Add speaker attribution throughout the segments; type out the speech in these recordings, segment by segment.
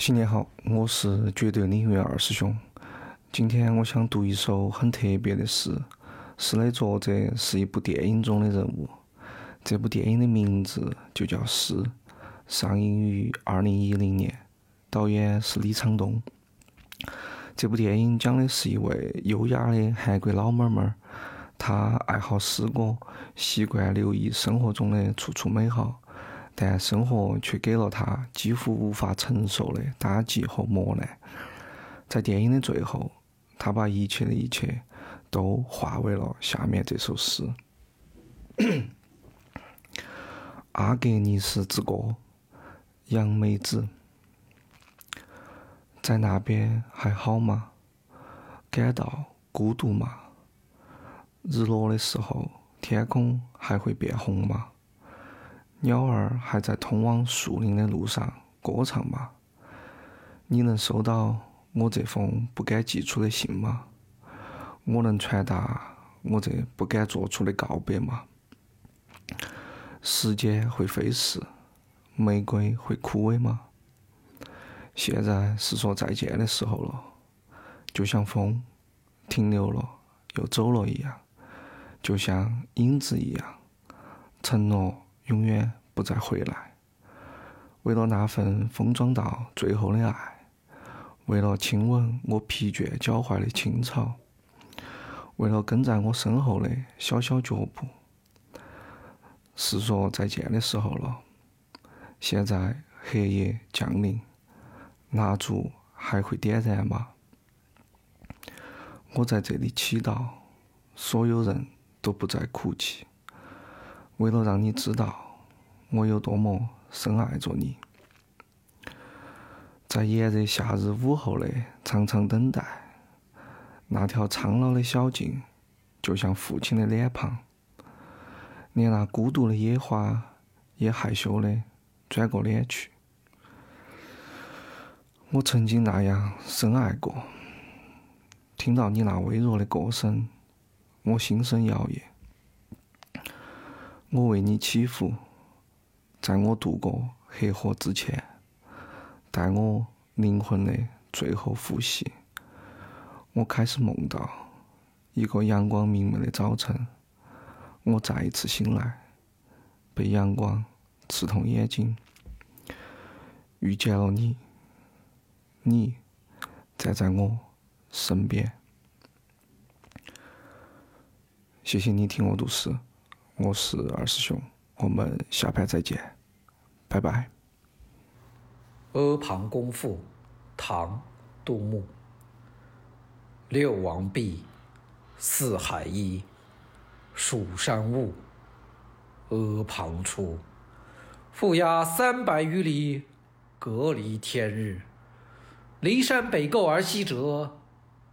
Speaker 1: 新年好，我是绝对领域二师兄。今天我想读一首很特别的诗，诗的作者是一部电影中的人物。这部电影的名字就叫《诗》，上映于二零一零年，导演是李沧东。这部电影讲的是一位优雅的韩国老妈妈，她爱好诗歌，习惯留意生活中的处处美好。但生活却给了他几乎无法承受的打击和磨难。在电影的最后，他把一切的一切都化为了下面这首诗：《阿格尼斯之歌》，杨梅子。在那边还好吗？感到孤独吗？日落的时候，天空还会变红吗？鸟儿还在通往树林的路上歌唱吗？你能收到我这封不敢寄出的信吗？我能传达我这不敢做出的告别吗？时间会飞逝，玫瑰会枯萎吗？现在是说再见的时候了，就像风停留了又走了一样，就像影子一样，承诺。永远不再回来。为了那份封装到最后的爱，为了亲吻我疲倦脚踝的青草，为了跟在我身后的小小脚步，是说再见的时候了。现在黑夜降临，蜡烛还会点燃吗？我在这里祈祷，所有人都不再哭泣。为了让你知道我有多么深爱着你，在炎热夏日午后的长长等待，那条苍老的小径就像父亲的脸庞，连那孤独的野花也害羞的转过脸去。我曾经那样深爱过，听到你那微弱的歌声，我心生摇曳。我为你祈福，在我度过黑河之前，待我灵魂的最后呼吸。我开始梦到一个阳光明媚的早晨，我再一次醒来，被阳光刺痛眼睛，遇见了你，你站在我身边。谢谢你听我读诗。我是二师兄，我们下盘再见，拜拜。
Speaker 2: 《阿房宫赋》唐·杜牧。六王毕，四海一，蜀山兀，阿房出。覆压三百余里，隔离天日。骊山北构而西折，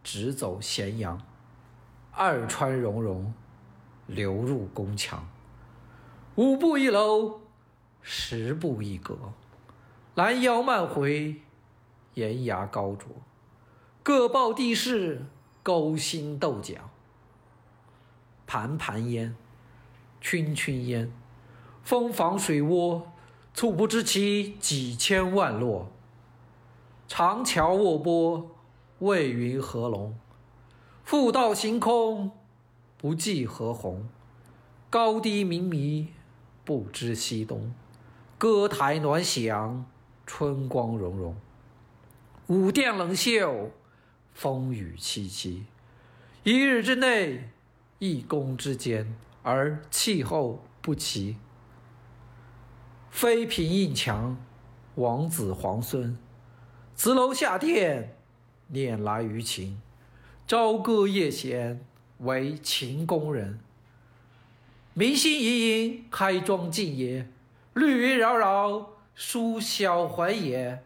Speaker 2: 直走咸阳。二川溶溶。流入宫墙，五步一楼，十步一阁。拦腰慢回，檐牙高啄。各抱地势，勾心斗角。盘盘烟，群群烟，风房水涡，猝不知其几千万落。长桥卧波，未云何龙？复道行空。不计何鸿，高低冥迷，不知西东。歌台暖响，春光融融。舞殿冷袖，风雨凄凄。一日之内，一宫之间，而气候不齐。妃嫔映墙，王子皇孙，辞楼下殿，念来于情。朝歌夜弦。为秦宫人，明星隐隐，开庄进也；绿云扰扰，书晓还也。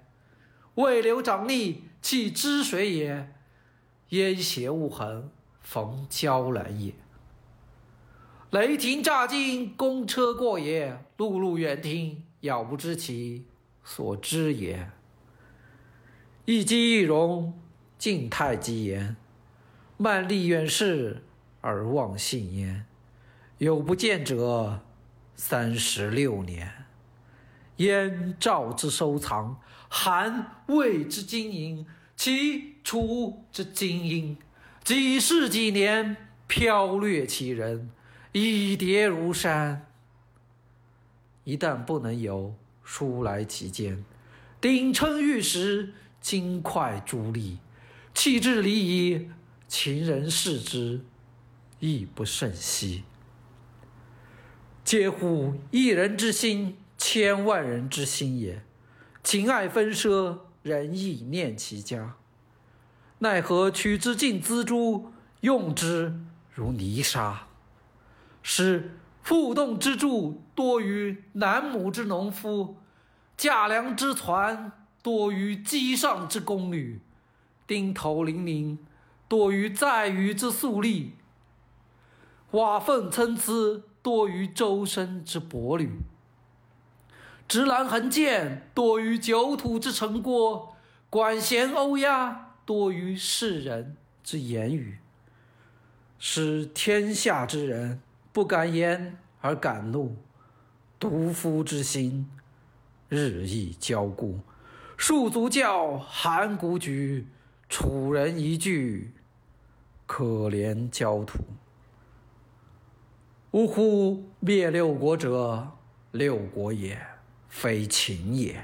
Speaker 2: 未流长吏，弃之水也；烟斜雾横，逢娇兰也。雷霆乍惊，公车过也；辘辘远听，杳不知其所知也。一机一容，静态极言。漫历远视，而忘信焉。有不见者，三十六年。燕赵之收藏，韩魏之经营，齐楚之精英，几世几年，飘掠其人，以叠如山。一旦不能由书来其间，鼎称玉石，金块珠砾，弃之离矣，秦人视之，亦不甚惜。嗟乎！一人之心，千万人之心也。情爱纷奢，人亦念其家。奈何取之尽锱铢，用之如泥沙？使负栋之柱多于南亩之农夫，架梁之椽多于机上之宫女，钉头零零多于载羽之粟粒，瓦缝参差多于周身之帛履，直栏横剑多于九土之城郭，管弦欧鸦多于世人之言语，使天下之人。不敢言而敢怒，独夫之心日益骄固。戍卒叫，函谷举，楚人一句，可怜焦土。呜呼！灭六国者，六国也，非秦也；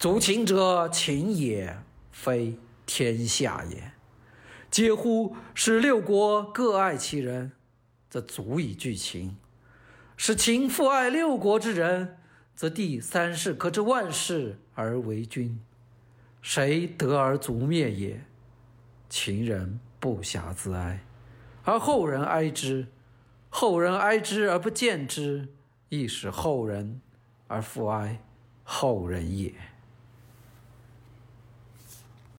Speaker 2: 族秦者，秦也，非天下也。嗟乎！使六国各爱其人。则足以拒秦，使秦复爱六国之人，则第三世可知万世而为君，谁得而族灭也？秦人不暇自哀，而后人哀之；后人哀之而不见之，亦使后人而复哀后人也。